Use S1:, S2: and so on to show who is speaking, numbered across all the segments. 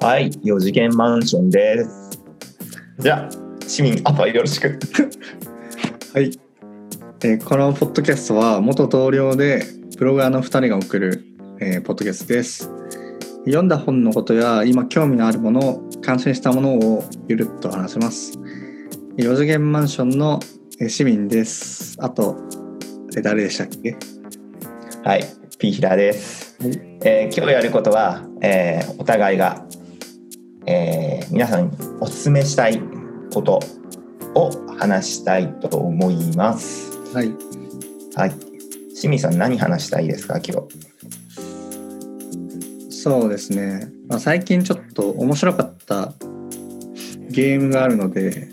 S1: はい、四次元マンションです。じゃあ、市民、あとはよろしく。
S2: はい、えーこのポッドキャストは元同僚でブロガーの2人が送る、えーポッドキャストです読んだ本のことや今興味のあるもの感心したものをゆるっと話します4次元マンションのえー市民ですあとえ誰でしたっけ？
S1: はい、ピーヒラです。
S2: はい
S1: えー今日やることは、えーお互いが、えー皆さんにおすすめしたいことを話したいと思います。
S2: はい
S1: はい。清水さん何話したいですか？今日。
S2: そうですね、まあ、最近ちょっと面白かったゲームがあるので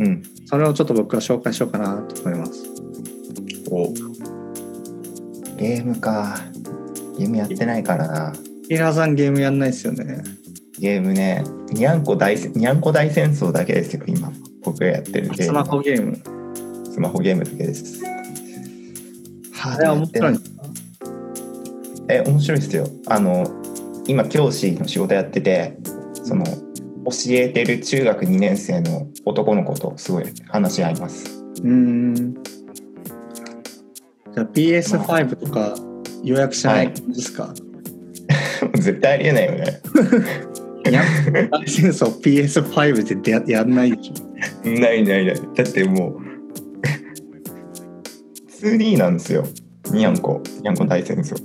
S1: うん。
S2: それをちょっと僕は紹介しようかなと思います
S1: おゲームか。ゲームやってないからな。
S2: ピーラーさんゲームやんないですよね
S1: ゲームね、にゃんこ大戦にゃんこ大戦争だけですよ、今。僕がやってるゲーム。
S2: スマホゲーム
S1: スマホゲームだけです。は
S2: あれは面白いんですか
S1: え、面白いですよ。あの、今、教師の仕事やってて、その、教えてる中学2年生の男の子とすごい話し合います。
S2: うーん。じゃあ PS5 とか予約しないんですか、
S1: 絶対ありえないよね。
S2: い、や、大戦争 PS5 でややんないでしょ。
S1: ないないない。だってもう、2D なんですよ。にゃんこ、にゃんこ大戦争。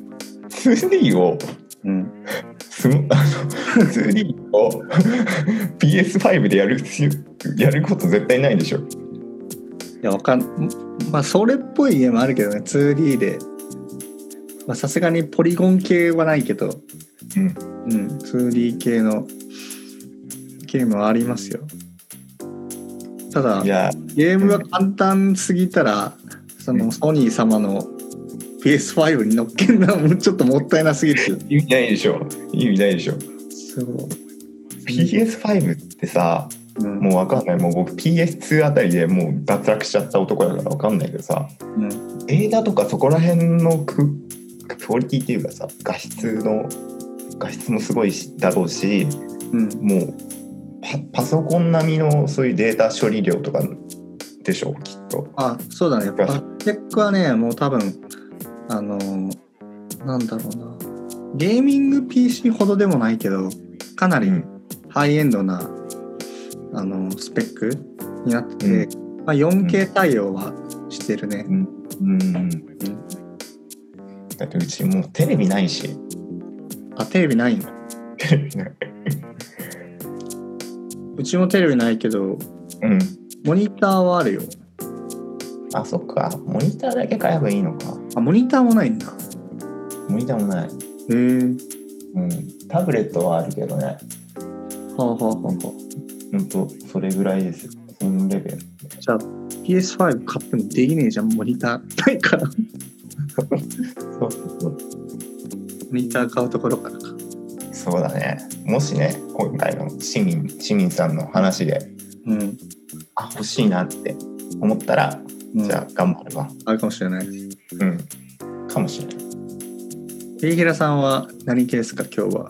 S1: 2D を
S2: うん。
S1: すむあの 2D を PS5 でやるやること絶対ないでしょ。
S2: いや、わかん、まあ、それっぽいゲームあるけどね、2D で。まあ、さすがにポリゴン系はないけど、
S1: うん。
S2: うん、2D 系のゲームはありますよ。ただゲームが簡単すぎたら、そのソニー様の PS5 に乗っけるのはもうちょっともったいなすぎる。
S1: 意味ないでしょ。意味ないでしょ。
S2: そう。
S1: PS5 ってさ、
S2: うん、
S1: もうわかんない。もう僕 PS2 あたりでもう脱落しちゃった男だからわかんないけどさ、
S2: うん、
S1: 映画とかそこら辺のククオリティっていうかさ、画質の、画質もすごいしだろうし、
S2: うん、
S1: もうパパソコン並みのそういうデータ処理量とかでしょう、きっと。
S2: あ、そうだね。パステックはね、もう多分、あのーなんだろうな。ゲーミング PC ほどでもないけど、かなり
S1: うん
S2: ハイエンドな、あのスペックになってて、まあ、4K 対応はしてるね。
S1: うん。うん。だってうちもうテレビないし。
S2: あ、テレビないの？
S1: テレビない。
S2: うちもテレビないけど、
S1: うん。
S2: モニターはあるよ。
S1: あ、そっか。モニターだけ買えばいいのか。
S2: あ、モニターもないんだ。
S1: モニターもない。
S2: へえ。
S1: うん。タブレットはあるけどね。
S2: はあはあはあはあ。
S1: ほんと、それぐらいですよ。そのレベル。
S2: じゃあ PS5 買ってもできねえじゃん、モニターないから。モ
S1: そうそう
S2: ニター買うところからか。
S1: そうだね。もしね、今回の市民、市民さんの話で、
S2: うん。
S1: あ、欲しいなって思ったら、
S2: うん、
S1: じゃあ頑張れば。
S2: あるかもしれない。
S1: うん。かもしれない。
S2: ピーヒラさんは何系ですか、今日は？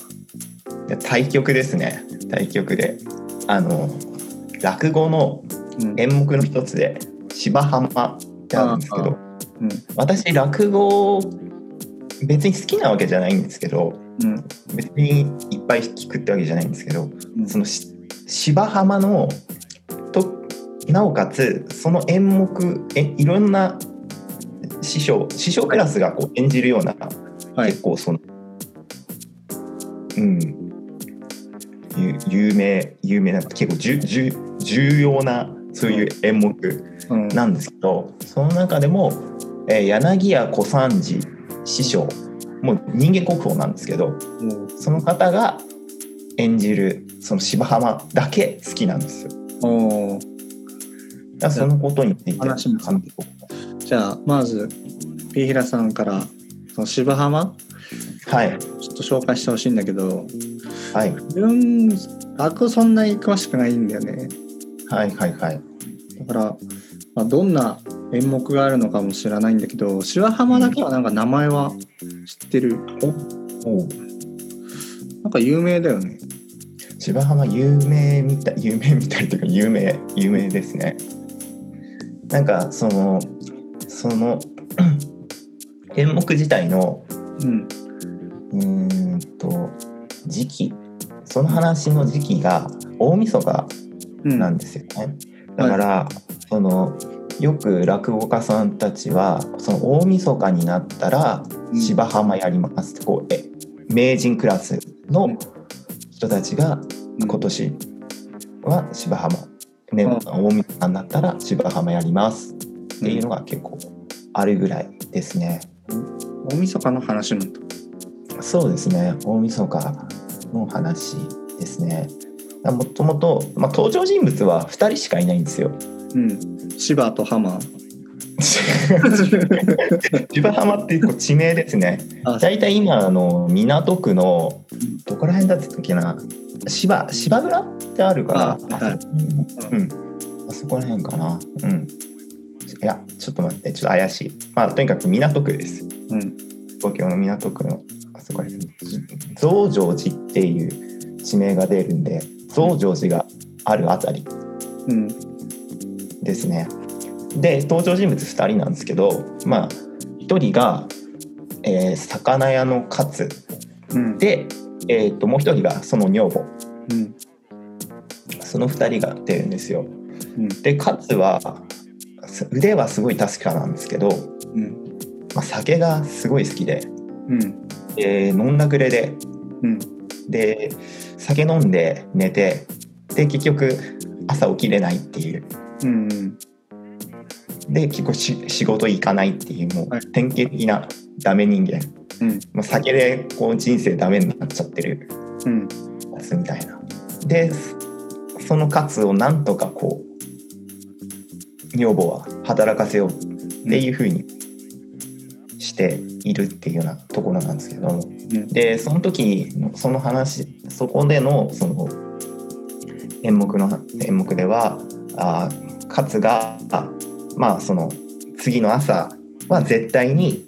S1: で対局ですね。対局で。あの、落語の
S2: うん。
S1: 演目の一つで、芝浜ってあるんですけ
S2: あ
S1: ど、
S2: うん。
S1: 私、落語、別に好きなわけじゃないんですけど、
S2: うん。
S1: 別にいっぱい聞くってわけじゃないんですけど、
S2: うん。
S1: そのし芝浜のとなおかつその演目えいろんな師匠師匠クラスがこう演じるような、
S2: はい。
S1: 結構そのうん。ゆ有名有名な結構じゅじゅ重要なそういう演目
S2: うん。
S1: なんですけどその中でも、えー柳家小三治師匠もう人間国宝なんですけど
S2: もう
S1: その方が演じるその芝浜だけ好きなんですよ。
S2: おー
S1: だそのことについて
S2: 話もじゃあ、まず、ピーヒラさんから、その芝浜、
S1: はい
S2: ちょっと紹介してほしいんだけど、
S1: はい
S2: 自分、楽そんなに詳しくないんだよね。
S1: はいはいはい。
S2: だから、まあ、どんな演目があるのかも知らないんだけど白浜だけはなんか名前は知ってる、
S1: おう。
S2: なんか有名だよね。
S1: 芝浜有名みたい有名みたいというか有名有名ですね。なんかそのその 演目自体の
S2: うん。
S1: うーんと時期？その話の時期が大晦日
S2: うん。
S1: なんですよね。だから、そのよく落語家さんたちはその大晦日になったら
S2: うん。
S1: 芝浜やりますってこうえ名人クラスの人たちが
S2: うん。
S1: 今年は芝浜、ね
S2: うん。
S1: 大晦日になったら芝浜やります。っていうのが結構あるぐらいですね。
S2: 大晦日の話なんだ。
S1: そうですね。大晦日の話ですね。もともと、まあ、登場人物は2人しかいないんですよ。
S2: うん。芝と浜。
S1: 芝浜っていう地名ですね。
S2: あ
S1: 大体今あの港区のどこら辺だったっけな。芝芝倉ってあるから。
S2: あはい。
S1: あそこうん。あそこら辺かな。うん。いやちょっと待って。ちょっと怪しい。まあとにかく港区です。
S2: うん。
S1: 東京の港区のあそこら辺。増上寺っていう地名が出るんで増上寺があるあたり。
S2: うん
S1: ですね。で登場人物2人なんですけどまあ1人が、えー魚屋の勝
S2: うん。
S1: で、えー、ともう1人がその女房。
S2: うん。
S1: その2人が出るんですよ。
S2: うん。
S1: で勝はす腕はすごい確かなんですけど、
S2: うん。
S1: まあ、酒がすごい好きで、
S2: うん。
S1: えー飲んだくれで。
S2: うん。
S1: で酒飲んで寝てで結局朝起きれないっていう
S2: うん
S1: で結構し仕事行かないっていうも
S2: はい。う
S1: 典型的なダメ人間。
S2: うん。
S1: もう酒でこう人生ダメになっちゃってる。
S2: うん。
S1: やつみたいな。でその勝をなんとかこう女房は働かせようっていうふうにしているっていうようなところなんですけども。
S2: うん。
S1: でその時のその話そこでのその演目の演目ではあ勝があまあその次の朝は絶対に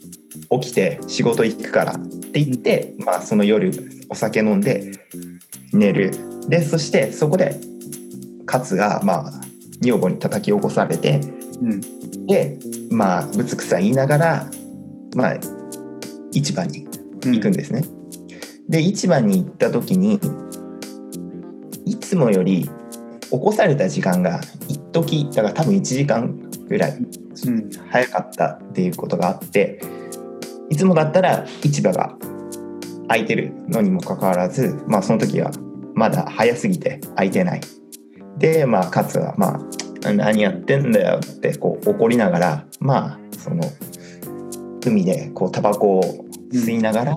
S1: 起きて仕事行くからって言って、まあ、その夜お酒飲んで寝る。でそしてそこで勝がまあ女房に叩き起こされて
S2: うん。
S1: でまあぶつくさ言いながらまあ市場に行くんですね。で市場に行った時にいつもより起こされた時間が一時だから多分1時間ぐらい
S2: うん
S1: 早かったっていうことがあっていつもだったら市場が空いてるのにもかかわらず、まあ、その時はまだ早すぎて空いてない。でまあ勝はまあ何やってんだよってこう怒りながらまあその海でこうタバコを吸いながら、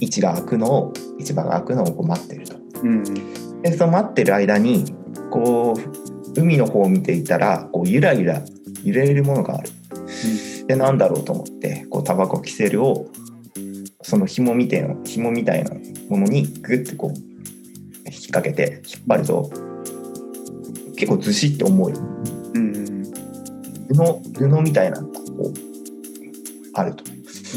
S1: 市が開くのを市場が開くのをこう待ってると。
S2: うん
S1: でその待ってる間にこう海の方を見ていたらこうゆらゆら揺れるものがある。でなんだろうと思ってこうタバコキセルをその紐みたいな紐みたいなものにグッてこう引っ掛けて引っ張ると結構ずしって重い
S2: うん
S1: 布布みたいなのがこうあると。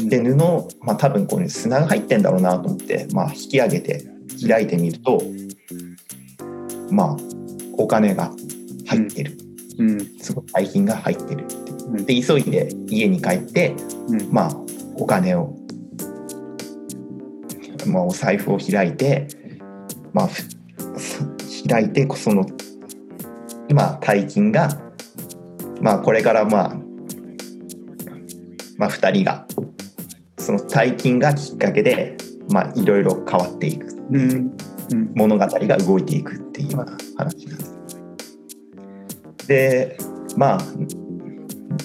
S1: で布、まあ、多分これ砂が入ってんだろうなと思って、まあ、引き上げて開いてみるとまあお金が入ってる、
S2: うん。
S1: すごい大金が入ってるって。
S2: うん。
S1: で急いで家に帰って
S2: うん。
S1: まあお金を、まあ、お財布を開いてまあふ開いてそのまあ大金がまあこれからまあまあ2人がその大金がきっかけでまあいろいろ変わっていく。
S2: うんうん
S1: 物語が動いていくっていうような話です。でまあ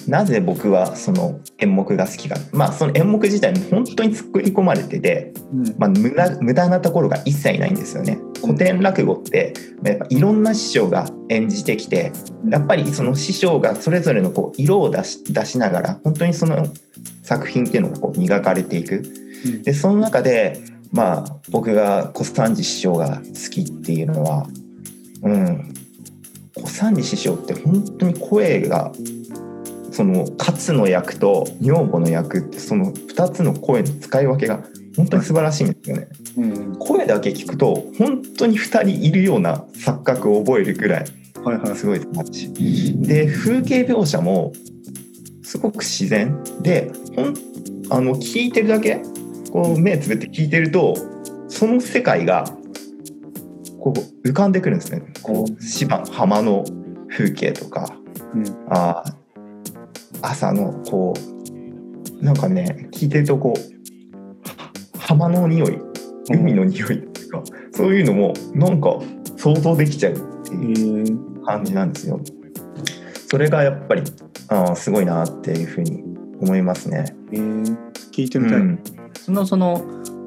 S1: なぜ僕はその演目が好きかまあその演目自体も本当に作り込まれてて、
S2: うん
S1: まあ、無駄無駄なところが一切ないんですよね。古典落語ってやっぱいろんな師匠が演じてきてやっぱりその師匠がそれぞれのこう色を出し出しながら本当にその作品っていうのがこう磨かれていく。でその中でまあ僕が小三治師匠が好きっていうのはうん。小三治師匠って本当に声がその勝の役と女房の役ってその2つの声の使い分けが本当に素晴らしいんですよね。
S2: うん。
S1: 声声だけ聞くと本当に2人いるような錯覚を覚えるぐらい
S2: はいはい。
S1: すごい街で風景描写もすごく自然でほんあの聞いてるだけこう目つぶって聞いてるとその世界がこう浮かんでくるんですねこう芝浜の風景とか
S2: うん
S1: あー朝のこうなんかね聞いてるとこうは浜の匂い海の匂いっていうかそういうのもなんか想像できちゃうって
S2: え
S1: いう
S2: ー
S1: 感じなんですよ。それがやっぱりあーすごいなっていうふうに思いますね。
S2: えー聞いてみたい、
S1: うん。
S2: そのその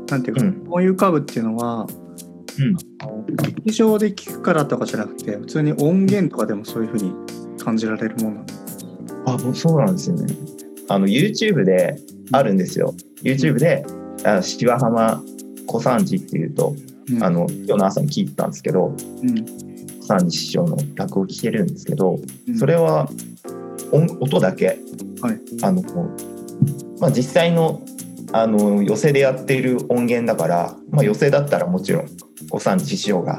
S2: なんていうか、
S1: うん。
S2: 思い浮かぶっていうのは
S1: うん。
S2: あの劇場で聞くからとかじゃなくて普通に音源とかでもそういうふうに感じられるもの。
S1: あそうなんですよね。あの YouTube であるんですよ。YouTube であ芝浜小三治っていうと、
S2: うん。
S1: あの今日の朝に聞いてたんですけど
S2: うん。
S1: 小三治師匠の落語聞けるんですけど
S2: うん
S1: それは音音だけ、
S2: はい
S1: あのまあ、実際のあの寄席でやっている音源だから、まあ、寄席だったらもちろん小三治師匠が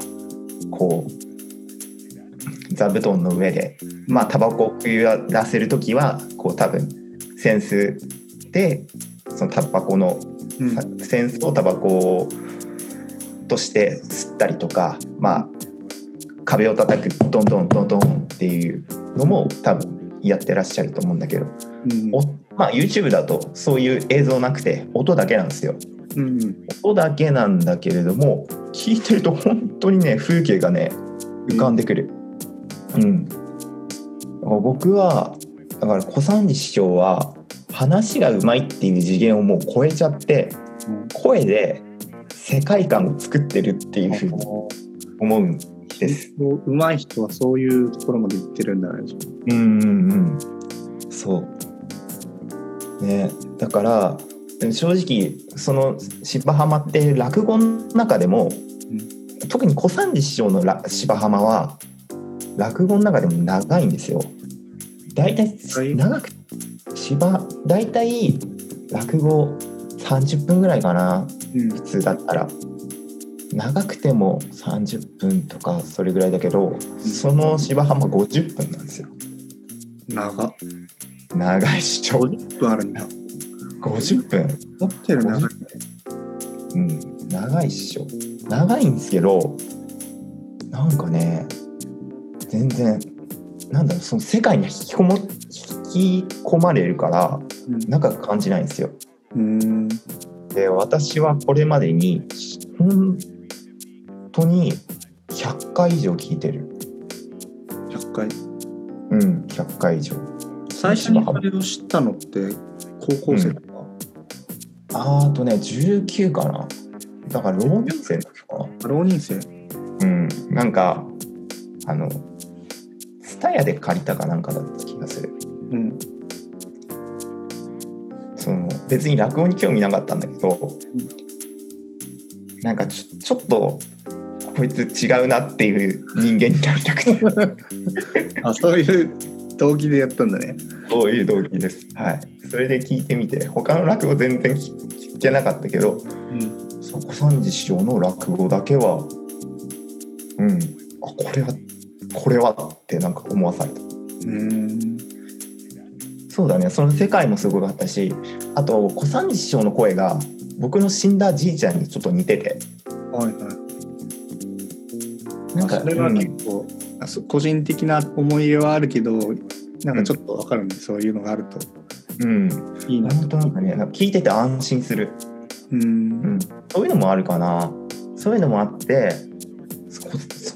S1: こう座布団の上でまあタバコを食い出せる時はこう多分扇子でそのタバコの
S2: うん。
S1: さ扇子をタバコとして吸ったりとかまあ壁を叩くドンドンドンドンっていうのも多分やってらっしゃると思うんだけど、
S2: うん。
S1: おまあ、YouTube だとそういう映像なくて音だけなんですよ。
S2: うん
S1: 音だけなんだけれども聞いてると本当にね風景がね浮かんでくる。うん、僕はだから小三治師匠は話がうまいっていう次元をもう超えちゃって声で世界観を作ってるっていうふうに思うんです。
S2: うまい人はそういうところまで行ってるんだね。
S1: うんうんうんそうね。だから正直その芝浜って落語の中でも、特に小三治師匠のら芝浜は落語の中でも長いんですよ。大体
S2: はい。
S1: 長く芝大体落語30分ぐらいかな
S2: うん。
S1: 普通だったら。長くても30分とかそれぐらいだけどその芝浜50分なんですよ。
S2: 長っ。
S1: 長いっしょ
S2: 50分あるんだ。
S1: 50分
S2: 持ってる長いね。
S1: うん長いっしょ長いんですけどなんかね全然なんだろうその世界に引きこも引き込まれるから長く感じないんですよ
S2: うん。
S1: で私はこれまでに本当に100回以上聞いてる
S2: 100回。
S1: うん100回以上
S2: 最初にそれを知ったのって高校生とか？
S1: あーあとね19かな。だから浪人生の時かな。
S2: 浪人生。
S1: うん。なんかあのツタヤで借りたかなんかだった気がする。
S2: うん。
S1: その別に落語に興味なかったんだけどなんかちょちょっとこいつ違うなっていう人間になりたくて。
S2: あ、そういう動機でやったんだね。
S1: そういう動機ですはいそれで聞いてみて他の落語全然聞聞けなかったけど
S2: うん。
S1: そこ三治師匠の落語だけはうんあこれはこれはってなんか思わされた
S2: うん。
S1: そうだねその世界もすごかったしあと小三治師匠の声が僕の死んだじいちゃんにちょっと似てて
S2: はいはい。
S1: なんか
S2: それは
S1: うん
S2: 結構、個人的な思い入れはあるけど、なんかちょっとわかるね、そういうのがあると。
S1: うん、
S2: いいな。
S1: となくねなんか聞いてて安心する、
S2: うん。
S1: うん、そういうのもあるかな。そういうのもあって小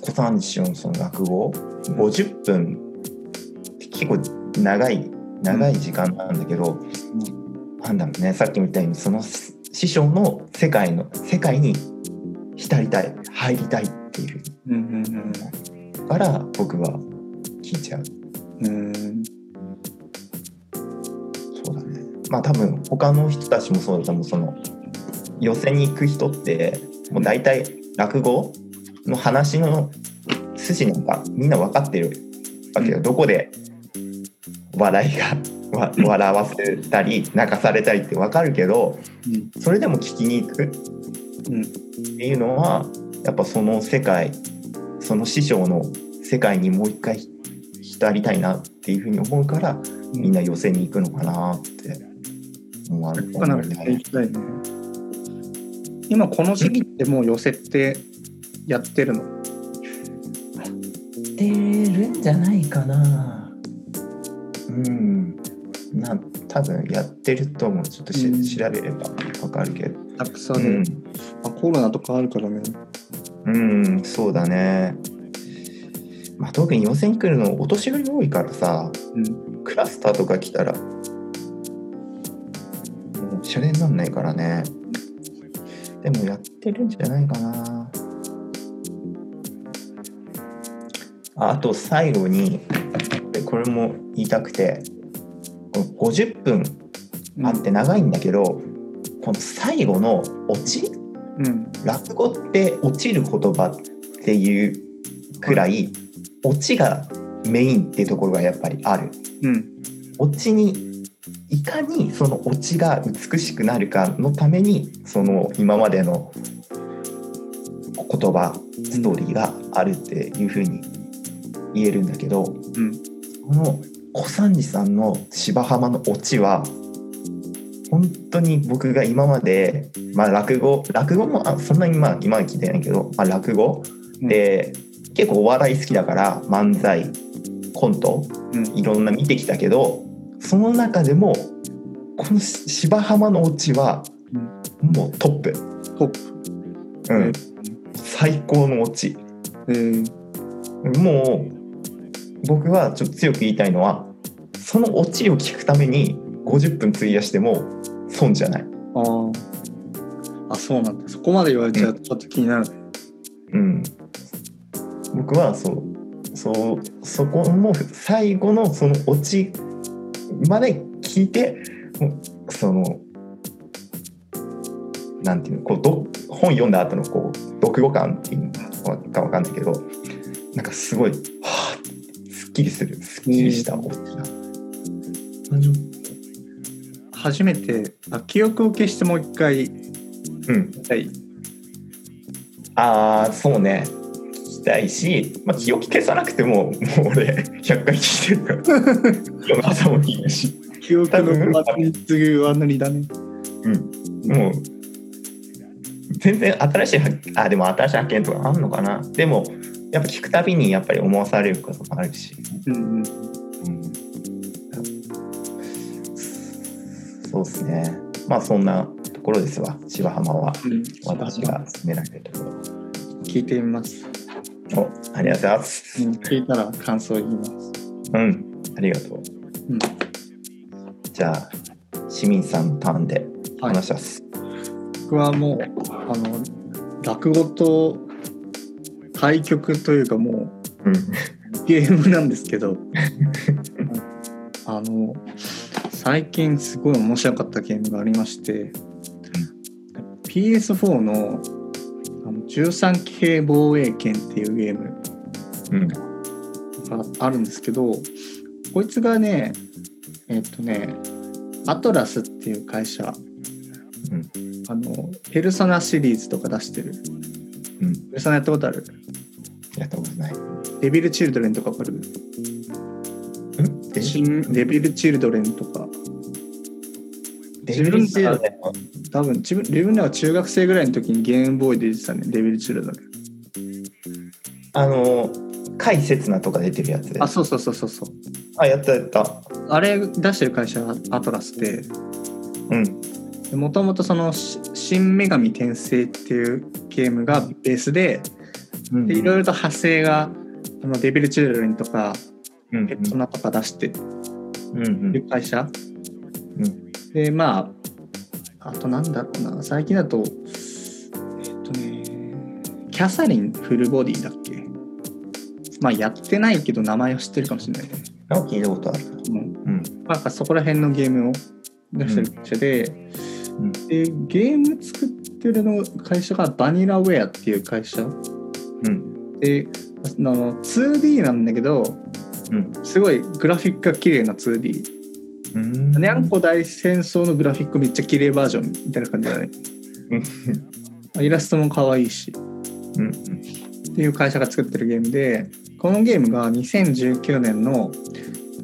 S1: 小三治のその落語。50分。結構長い長い時間なんだけど、なんだろうねさっきみたいにその師師匠の世界の世界に浸りたい入りたいっていう。
S2: うんうん
S1: から僕は聞いちゃう。
S2: うん。うん。
S1: そうだね。まあ多分他の人たちもそうだと思う。その寄席に行く人ってもう大体落語の話の筋なんかみんな分かってるわけよ、どこで笑いがわ笑わせたり泣かされたりって分かるけどそれでも聞きに行く
S2: うん。
S1: っていうのはやっぱその世界その師匠の世界にもう一回浸りたいなっていうふうに思うからみんな寄せに行くのかなって思われ
S2: かなり行きたいね。今この時期ってもう寄せってやってるの？
S1: てるんじゃないかな。うん。な多分やってると思う。ちょっとし、
S2: うん。
S1: 調べればわかるけど。
S2: たくさん、
S1: うん、
S2: あコロナとかあるからね。
S1: うん、そうだね。まあ特に予選来るのお年寄り多いからさ
S2: うん。
S1: クラスターとか来たらもうシャレになんないからね。でもやってるんじゃないかな。ああと最後にでこれも言いたくてこの50分あって長いんだけど、この最後のオチ
S2: うん。
S1: 落語って落ちる言葉っていうくらいオチがメインっていうところがやっぱりある。
S2: うん。
S1: オチにいかにそのオチが美しくなるかのためにその今までの言葉ストーリーがあるっていうふうに言えるんだけど
S2: うん。
S1: この小三治さんの「芝浜」のオチは本当に僕が今まで、まあ、落語落語もあそんなにまあ今は聞いてないけど、まあ、落語で、結構お笑い好きだから漫才コント
S2: うん。
S1: いろんな見てきたけどその中でもこのし芝浜のオチはもうトップ、
S2: トップ。
S1: うん、最高のオチ。
S2: えー、
S1: もう僕はちょっと強く言いたいのはそのオチを聞くために50分費やしても損じゃない、
S2: あー。あそうなんだ。そこまで言われちゃうとちょっと気になるね。
S1: うん、僕はそう。そうそこも最後のそのオチまで聞いてそのなんていうのこうど本読んだ後のこう読後感っていうのかわかんないけどなんかすごいはあすっきりする。すっきりしたオチが。
S2: 初めてあ記憶を消してもう一回
S1: うん、
S2: はい。
S1: ああそうね。聞きたいし、まあ、記憶消さなくてももう俺100回聞いてるから。今日の朝も聞いたし、
S2: 記憶の上塗り次ぐ上塗りだね。
S1: うん、もう全然新しい発あでも新しい発見とかあんのかな。でもやっぱ聞くたびにやっぱり思わされることもあるし、
S2: うんうん
S1: そうですね。まあそんなところですわ。芝浜は。
S2: うん、
S1: 私が勧められとこ
S2: 聞いてみます。
S1: ろおありがとうございます。
S2: うん、聞いたら感想言います。
S1: うん。ありがとう。
S2: うん、
S1: じゃあ市民さんのターンで
S2: はい。
S1: 話します、
S2: 僕はもうあの落語と対局というかもう
S1: うん。
S2: ゲームなんですけど。あの最近すごい面白かったゲームがありまして、PS4 のあの13騎兵防衛権っていうゲーム
S1: うん。
S2: があるんですけどこいつがねえっとねアトラスっていう会社、
S1: うん。
S2: あのペルソナシリーズとか出してる。
S1: うん。
S2: ペルソナやったことある？
S1: やったことない。
S2: デビルチルドレンとかわかる？
S1: んデ
S2: 新デビルチルドレンとか。
S1: デビルシールド
S2: 多分自分自分らが中学生ぐらいの時にゲームボーイで出てたねデビルチルドレン
S1: あの甲斐刹那とか出てるやつ
S2: あそうそうそうそうそう。
S1: あやったやった。
S2: あれ出してる会社はアトラスで。
S1: うん。
S2: もともとそのし「新女神転生」っていうゲームがベースでいろいろと派生があのデビルチルドレンとか
S1: うん
S2: ペットナとか出して。
S1: うんうん。
S2: る会社、
S1: うん。
S2: でまああとなんだろうな。最近だとえっとねキャサリンフルボディだっけ？まあやってないけど名前を知ってるかもしれないね、
S1: あ聞いたことある。
S2: うん。
S1: うん。
S2: まあ、そこら辺のゲームを出してる会社で,、
S1: うん。
S2: でゲーム作ってるの会社がバニラウェアっていう会社。
S1: うん。
S2: であの 2D なんだけど
S1: うん。
S2: すごいグラフィックが綺麗な 2D
S1: うん。
S2: にゃんこ大戦争のグラフィックめっちゃ綺麗バージョンみたいな感じだね。イラストも可愛いし。
S1: うん
S2: っていう会社が作ってるゲームでこのゲームが2019年の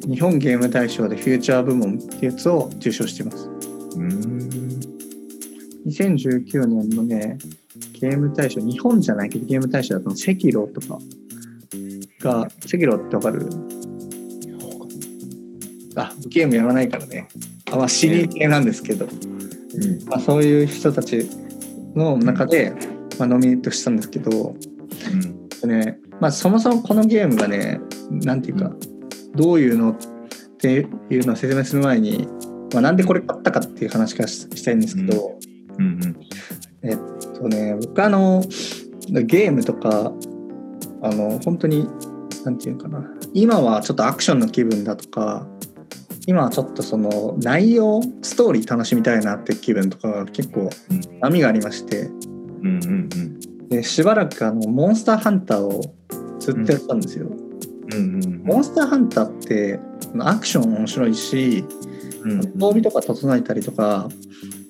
S2: 日本ゲーム大賞でフューチャー部門ってやつを受賞しています。
S1: うん。うん
S2: 2019年のねゲーム大賞日本じゃないけどゲーム大賞だと赤色とかが赤色ってわかる？あゲームやらないからね。あまあシリー系なんですけど、
S1: うん。
S2: まあ、そういう人たちの中で、まあ、ノミネートしたんですけど、ねまあ、そもそもこのゲームがねなんていうか、どういうのっていうのを説明する前に、まあ、なんでこれ買ったかっていう話からししたいんですけど、
S1: うんうん。
S2: えっとね僕あのゲームとかあの本当になんていうかな。今はちょっとアクションの気分だとか今はちょっとその内容ストーリー楽しみたいなって気分とかが結構
S1: うん。
S2: 波がありまして。
S1: うんうん
S2: でしばらくあのモンスターハンターをずっとやったんですよ。
S1: うんうん
S2: モンスターハンターってアクション面白いし
S1: うん
S2: 装備とか整えたりとか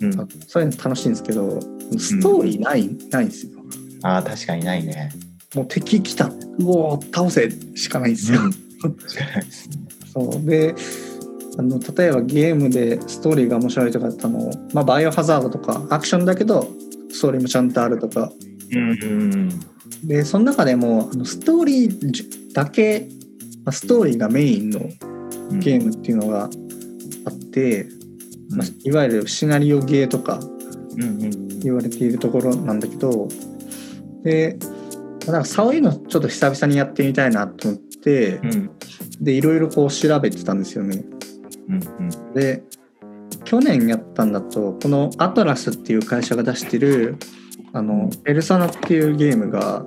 S1: うん。
S2: そういうの楽しいんですけどストーリーない,、ないんですよ。
S1: ああ確かにないね。
S2: もう敵来たうおー倒せしかないんですよ。
S1: 確かにないですね
S2: そう。であの例えばゲームでストーリーが面白いとかだったの、まあ、バイオハザードとかアクションだけどストーリーもちゃんとあるとか。
S1: うんうん
S2: でその中でもあのストーリーじだけまあストーリーがメインの
S1: うん。
S2: ゲームっていうのがあって、
S1: うん。
S2: まあ、いわゆるシナリオゲーとか
S1: うんうん。
S2: 言われているところなんだけどでなんかそういうのちょっと久々にやってみたいなと思って
S1: うん。
S2: でいろいろこう調べてたんですよね。
S1: うん
S2: で去年やったんだとこのアトラスっていう会社が出してるあの「ペルソナ」っていうゲームが、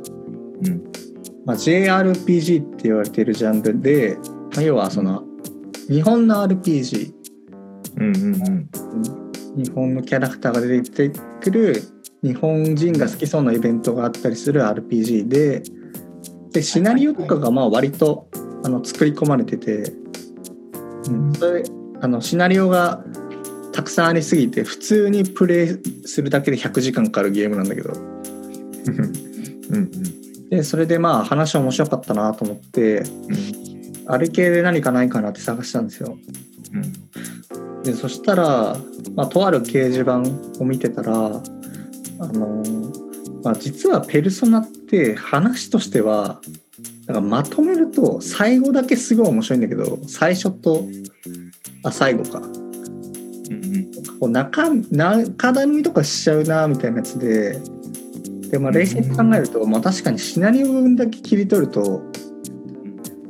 S1: うん。
S2: まあ、JRPG って言われているジャンルで、まあ、要はその日本の RPG
S1: うんうんうん。
S2: 日本のキャラクターが出てくる日本人が好きそうなイベントがあったりする RPG ででシナリオとかがまあ割とあの作り込まれてて、うん、それあのシナリオがたくさんありすぎて普通にプレイするだけで100時間かかるゲームなんだけど。
S1: うんうん
S2: でそれでまあ話面白かったなと思ってあれ系で何かないかなって探したんですよ。
S1: うん。
S2: でそしたら、まあ、とある掲示板を見てたらあの、まあ、実は「ペルソナ」って話としてはなんかまとめると最後だけすごい面白いんだけど最初とあ最後か。
S1: うん
S2: こう中中だみとかしちゃうなみたいなやつでで、まあ、冷静に考えると、まあ、確かにシナリオ部分だけ切り取ると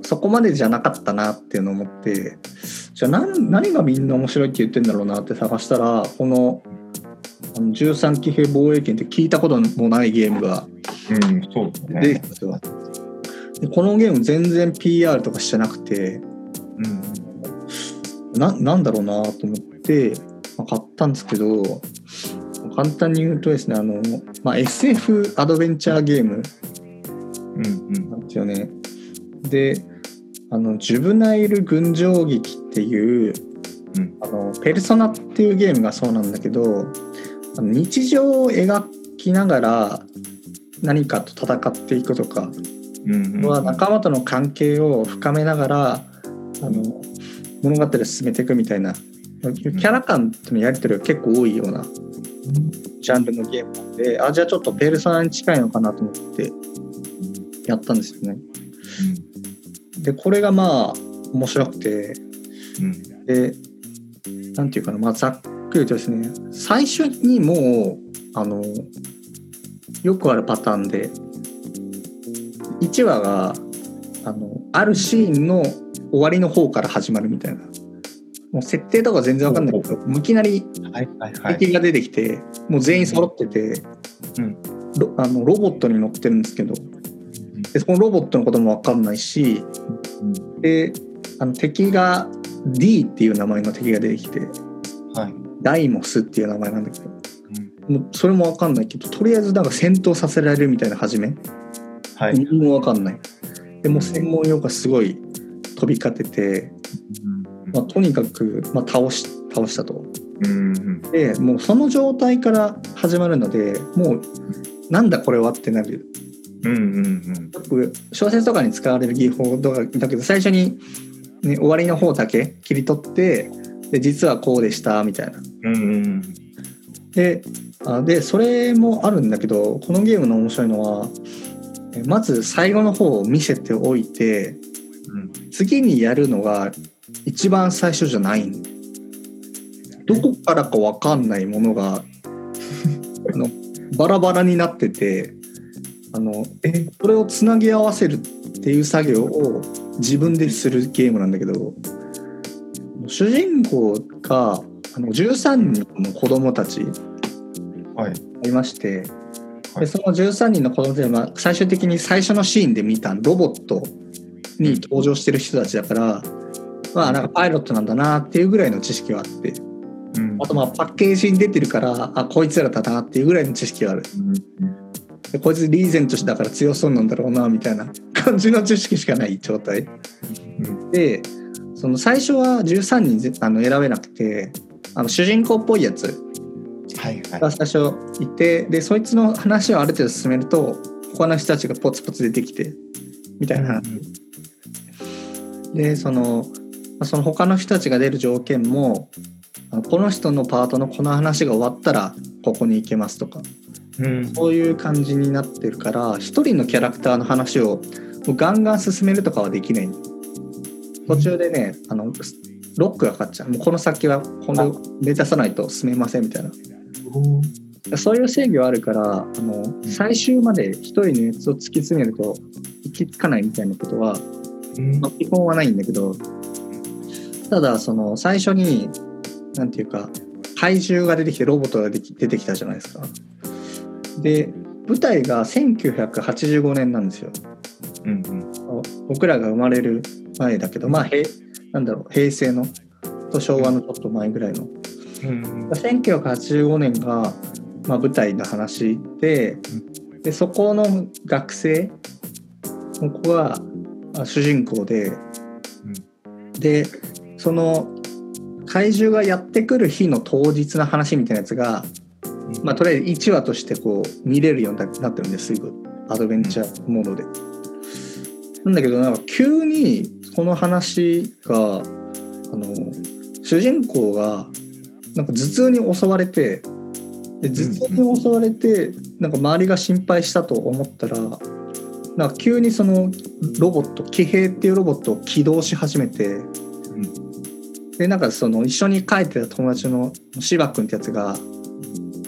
S2: そこまでじゃなかったなっていうのを思ってじゃあ何何がみんな面白いって言ってんだろうなって探したらこのあの13騎兵防衛権って聞いたこともないゲームが。
S1: うんそうですね。
S2: でこのゲーム全然 PR とかしてなくて。
S1: うん
S2: ななんだろうなと思って、まあ買ったんですけど簡単に言うとですねあの、まあ、SF アドベンチャーゲーム。
S1: うんうん。
S2: なんですよね。であのジュブナイル群青劇っていう
S1: うん。
S2: あのペルソナっていうゲームがそうなんだけど日常を描きながら何かと戦っていくとかは仲間との関係を深めながらあの物語を進めていくみたいなキャラ感とのやり取りが結構多いようなジャンルのゲームなんであじゃあちょっとペルソナに近いのかなと思ってやったんですよね。でこれがまあ面白くて
S1: うん。
S2: でなんていうかなまあざっ言うとですね最初にもうあのよくあるパターンで1話があのあるシーンの終わりの方から始まるみたいな。もう設定とか全然わかんないけどいきなり敵が出てきて、もう全員揃ってて、
S1: うん。
S2: ロあのロボットに乗ってるんですけどでそのロボットのことも分かんないしであの敵が D っていう名前の敵が出てきて
S1: はい
S2: ダイモスっていう名前なんだけど。もうそれも分かんないけどとりあえずなんか戦闘させられるみたいな初め。
S1: はい。
S2: 何も分かんない。でもう専門用がすごい飛び交ってて、まあ、とにかく、まあ、倒し倒したと。
S1: ううん
S2: でもうその状態から始まるのでもうなんだこれはってなる。
S1: うんうん
S2: よく小説とかに使われる技法とかだけど最初に、ね、終わりの方だけ切り取ってで実はこうでしたみたいな。
S1: うんうん
S2: であでそれもあるんだけどこのゲームの面白いのはえまず最後の方を見せておいて次にやるのが一番最初じゃない。どこからか分かんないものが あのバラバラになっててあの
S1: え
S2: それをつなぎ合わせるっていう作業を自分でするゲームなんだけど主人公があの13人の子供たち
S1: はい。
S2: いまして、
S1: はい。
S2: でその13人の子供たちはまあ最終的に最初のシーンで見たロボットに登場してる人たちだから、まあなんかパイロットなんだなっていうぐらいの知識はあって。
S1: うん。
S2: あとまあパッケージに出てるからあこいつらだなっていうぐらいの知識がある。でこいつリーゼントだから強そうなんだろうなみたいな感じの知識しかない状態。
S1: うん。
S2: でその最初は13人ぜあの選べなくてあの主人公っぽいやつ。
S1: はいはい。
S2: が最初いてでそいつの話をある程度進めると他の人たちがポツポツ出てきてみたいな。話でそのまあその他の人たちが出る条件もあのこの人のパートのこの話が終わったらここに行けますとか
S1: うん。
S2: そういう感じになってるから一人のキャラクターの話をガンガン進めるとかはできない途中でねあのロックがかかっちゃう。もうこの先はこの目指さないと進めませんみたいな。そういう制御あるからあの最終まで一人のやつを突き詰めると行き着かないみたいなことは、
S1: うん。
S2: まあ、基本はないんだけどただその最初になんていうか怪獣が出てきてロボットが出てき出てきたじゃないですか。で舞台が1985年なんですよ。
S1: うんうん。
S2: 僕らが生まれる前だけどまあ平なんだろう平成のと昭和のちょっと前ぐらいの。
S1: うん
S2: 1985年が、まあ、舞台の話ででそこの学生の子があ主人公で、でその怪獣がやってくる日の当日の話みたいなやつが、まあ、とりあえず1話としてこう見れるようになってるんですすぐアドベンチャーモードで。なんだけどなんか急にこの話があの主人公がなんか頭痛に襲われてで頭痛に襲われてなんか周りが心配したと思ったらなんか急にそのロボット騎兵っていうロボットを起動し始めてでなんかその一緒に帰ってた友達の芝君ってやつが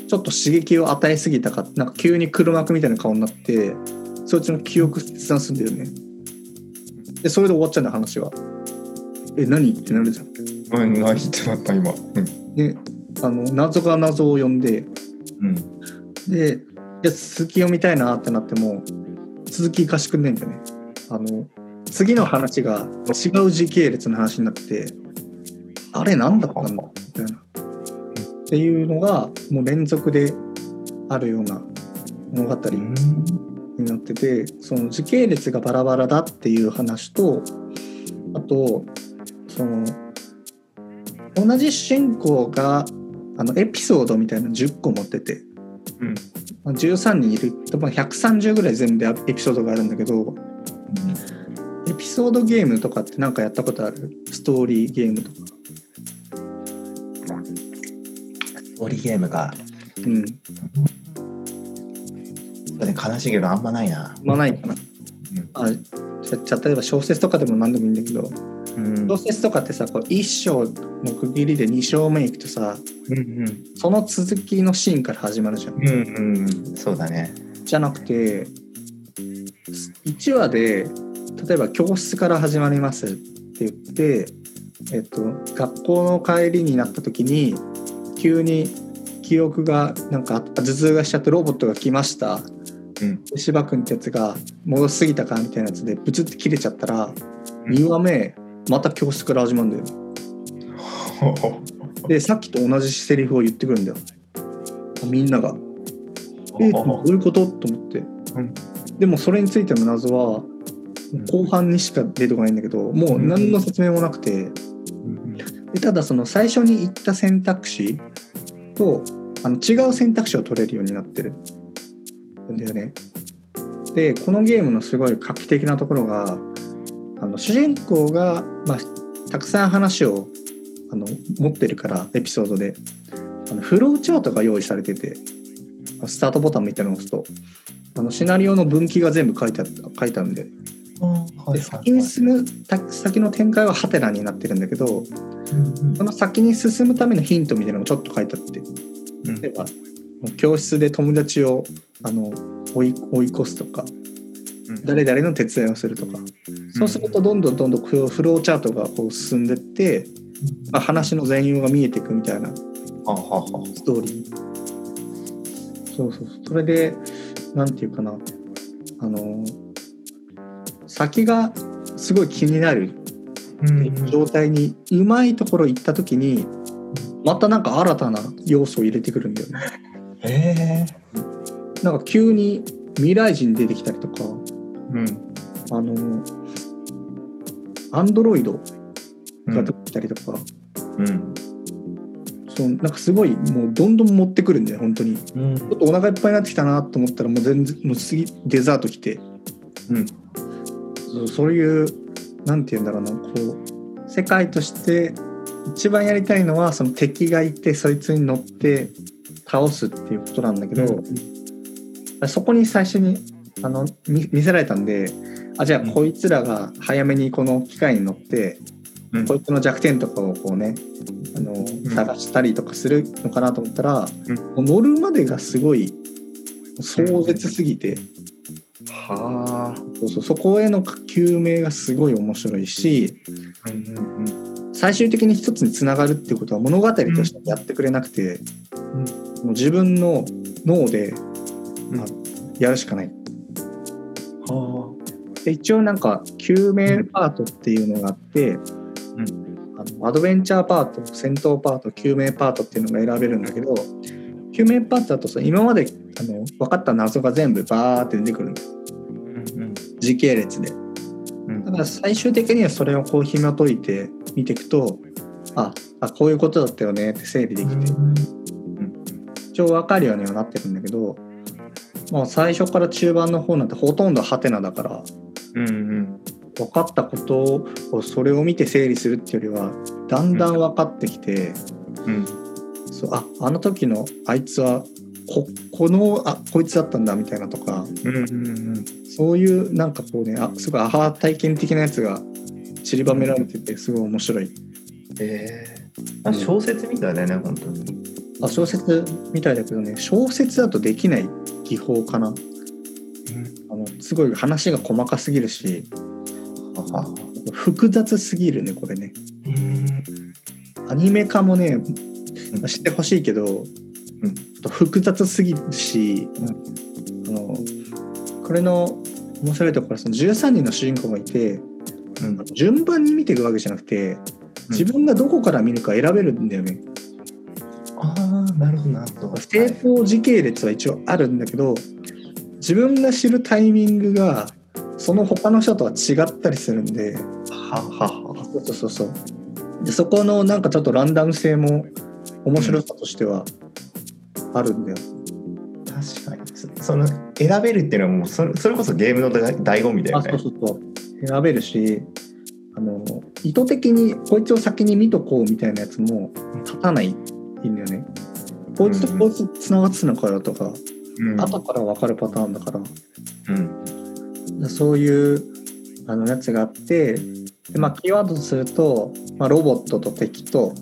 S2: ちょっと刺激を与えすぎたかなんか急に黒幕みたいな顔になってそいつの記憶切断するんだよねでそれで終わっちゃうんだよ話は。え何ってなるじゃん。
S1: うん何ってなった今。うん。
S2: であの謎が謎を呼んで。
S1: うん。
S2: でいや続き読みたいなってなっても続き貸してくんないんだよね。あの次の話が違う時系列の話になってあれ何だったんだみたいな。っていうのがもう連続であるような物語になっててその時系列がバラバラだっていう話とあとその同じ主人公があのエピソードみたいなの10個持ってて、
S1: うん
S2: まあ13人いるとまあ130ぐらい全部でエピソードがあるんだけどエピソードゲームとかって何かやったことある？ストーリーゲームとか。
S1: ストーリーゲームが
S2: うん。
S1: 悲しいけどあんまないな。
S2: まあないかな。あじゃじゃ例えば小説とかでも何でもいいんだけど
S1: うん。
S2: 小説とかってさこう1章の区切りで2章目いくとさ
S1: うん
S2: その続きのシーンから始まるじゃん。
S1: うんうん。うんそうだね。
S2: じゃなくて1話で例えば教室から始まりますって言って、えっと、学校の帰りになった時に急に記憶がなんか頭痛がしちゃってロボットが来ました
S1: うん。
S2: で芝君ってやつが戻しすぎたかみたいなやつでブツって切れちゃったら2話目また教室から始まるんだよ。でさっきと同じセリフを言ってくるんだよ。みんなが。え どういうこと？と思って、
S1: うん。
S2: でもそれについての謎は後半にしか出てこないんだけどもう何の説明もなくて。でただその最初に言った選択肢とあの違う選択肢を取れるようになってるんだよね。でこのゲームのすごい画期的なところがあの主人公が、まあ、たくさん話をあの持ってるからエピソードで。あのフローチャートが用意されててスタートボタンみたいなのを押すとあのシナリオの分岐が全部書いてあった書いてあるんで。で先に進む先の展開はハテナになってるんだけど、その先に進むためのヒントみたいなのもちょっと書いてあって。例えば教室で友達をあの追い追い越すとか、誰々の手伝いをするとか、そうするとどんどんどんどんフローチャートがこう進んでって、まあ、話の全容が見えていくみたいなストーリー。そうそうそれでなんていうかな。あの先がすごい気になる状態にうまいところ行った時にまたなんか新たな要素を入れてくるんだよね。
S1: へ
S2: なんか急に未来人出てきたりとか、
S1: うん、
S2: あのアンドロイドが出てきたりとか、
S1: うん、
S2: そうなんかすごいもうどんどん持ってくるんだよ本当に、
S1: うん、
S2: ちょっとお腹いっぱいになってきたなと思ったらもう全然もう次デザート来て、
S1: うん、
S2: そうそういうなんて言うんだろうなこう世界として一番やりたいのはその敵がいてそいつに乗って倒すっていうことなんだけど、うん、そこに最初にあの見せられたんであじゃあこいつらが早めにこの機械に乗って、うん、こいつの弱点とかをこうねあの、探したりとかするのかなと思ったら、うん、乗るまでがすごい壮絶すぎて、
S1: はあ
S2: そうそうそこへの究明がすごい面白いし、最終的に一つにつながるっていうことは物語としてやってくれなくて、もう自分の脳で、まあ、やるしかない。
S1: は
S2: で一応なんか救命パートっていうのがあって、うん、あのアドベンチャーパート戦闘パート救命パートっていうのが選べるんだけど救命パートだとさ今まであの分かった謎が全部バーって出てくる
S1: うんうん、
S2: 時系列で。だから最終的にはそれをこう紐解いて見ていくとああこういうことだったよねって整理できて、一応分かるようにはなってるんだけど、まあ、最初から中盤の方なんてほとんどハテナだから、
S1: うんうん、
S2: 分かったことをそれを見て整理するっていうよりはだんだん分かってきて、
S1: うん、
S2: そうああの時のあいつはここのあこいつだったんだみたいなとか、
S1: うんうんうん、
S2: そういうなんかこうねあすごいアハ体験的なやつが散りばめられててすごい面白い。
S1: えー、小説みたいだよね、本当に。
S2: あ小説みたいだけどね小説だとできない技法かな、うん、あのすごい話が細かすぎるし複雑すぎるねこれね。アニメ化もねしてほしいけど、うん、複雑すぎるし、うん、あのこれの面白いところはその13人の主人公がいてうん、順番に見ていくわけじゃなくて自分がどこから見るか選べるんだよね。
S1: うん、なるほどなるほど。
S2: 成功時系列は一応あるんだけど自分が知るタイミングがその他の人とは違ったりするんで。
S1: ははは
S2: そうそうそうでそこのなんかちょっとランダム性も面白さとしてはあるんだよ。
S1: うん、確かにその選べるっていうのはもうそれそれこそゲームの醍醐味だよね。
S2: あそうそうそう選べるしあの意図的にこいつを先に見とこうみたいなやつも立たないんだよね。こいつとこいつつながってたのかよとか、うん、後から分かるパターンだから、
S1: うん、
S2: そういうあのやつがあってで、まあ、キーワードとすると、まあ、ロボットと敵と、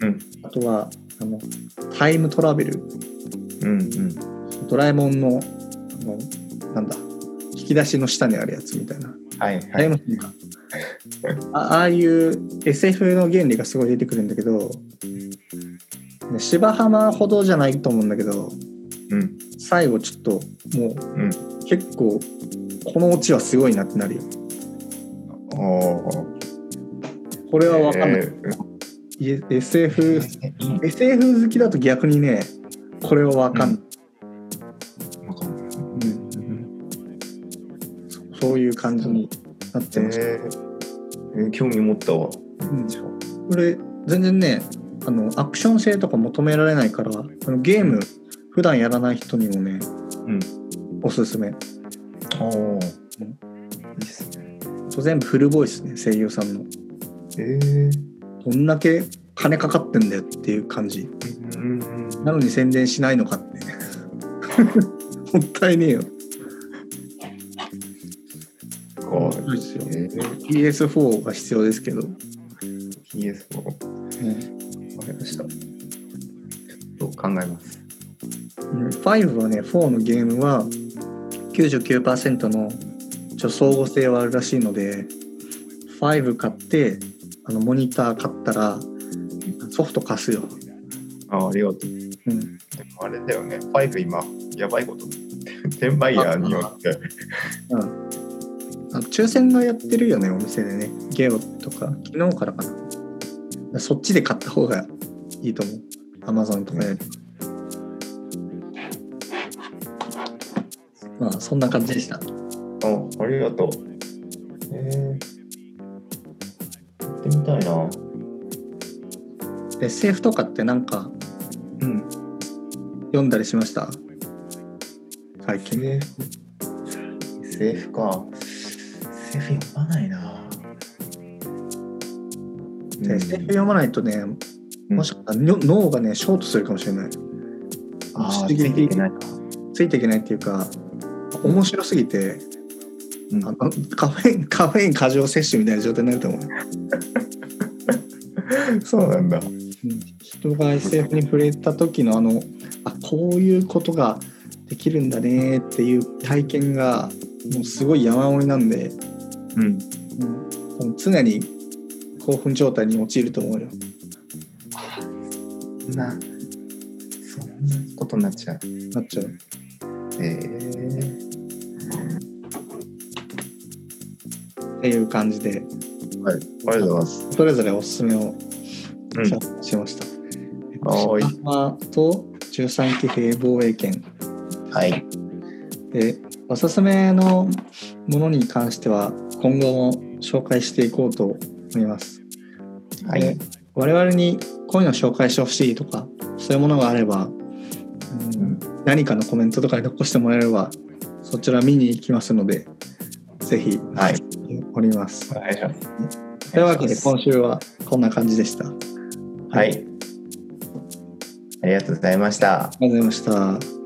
S1: うん、
S2: あとはあのタイムトラベル、ドラえもんのあのなんだ引き出しの下にあるやつみたいな。
S1: はいはい、
S2: あああいう SF の原理がすごい出てくるんだけど芝浜ほどじゃないと思うんだけど、
S1: うん、
S2: 最後ちょっともう、うん、結構このオチはすごいなってなるよ。これは分かんない。えー、SF, SF 好きだと逆にねこれは分かんない。そういう感じになってました。え
S1: ー、興味持ったわ。
S2: うん、これ全然ねあのアクション性とか求められないからあのゲーム普段やらない人にもね
S1: うん。
S2: おすすめ
S1: おお。いいっすね。
S2: 全部フルボイスね声優さんの
S1: ええ
S2: どんだけ金かかってんだよっていう感じ
S1: うん。
S2: なのに宣伝しないのかって もったいねえよ
S1: こ
S2: そうですよ
S1: う。えー、
S2: PS4 が必要ですけど、
S1: PS を。わかりました。ちょっと考えます。
S2: うん5はね4のゲームは99%のちょ相互性はあるらしいので5買ってあのモニター買ったらソフト貸すよ、
S1: あありがとう。
S2: うん、
S1: でもあれだよね。5今、やばいこと。転売ヤーによって。
S2: うん、あの抽選がやってるよねお店でねゲオとか昨日からかなそっちで買った方がいいと思うアマゾンとかよりまあそんな感じでした
S1: あありがとう。えー、やってみたいな。
S2: SF とかってなんか
S1: うん。
S2: 読んだりしました？最近
S1: SF。SF か。SF 読まないな。
S2: で SF 読まないとね
S1: うん
S2: もしかしたらの脳がねショートするかもしれない
S1: あついていけないな。
S2: ついていけないっていうか面白すぎて
S1: うん
S2: あのカフェイン カフェイン過剰摂取みたいな状態になると思う
S1: そうなんだ。
S2: 人が SF に触れた時のあのあこういうことができるんだねっていう体験がもうすごい山盛りなんで、
S1: うん。
S2: うん、常に興奮状態に陥ると思うよ。
S1: そんな、そんなことになっちゃう。
S2: なっちゃう。
S1: えー、
S2: っていう感じで
S1: はい。ありがとうございます。
S2: それぞれおすすめをしました。
S1: はーい
S2: シマと13期兵防衛権
S1: はい。
S2: でおすすめのものに関しては今後も紹介していこうと思います。
S1: はい
S2: で。我々にこういうの紹介してほしいとかそういうものがあれば、うん
S1: うん
S2: 何かのコメントとかに残してもらえればそちら見に行きますのでぜひ
S1: はい。
S2: おります。
S1: お願いします。
S2: というわけで今週はこんな感じでした。あ
S1: はい。ありがとうございました。
S2: りがとうございました。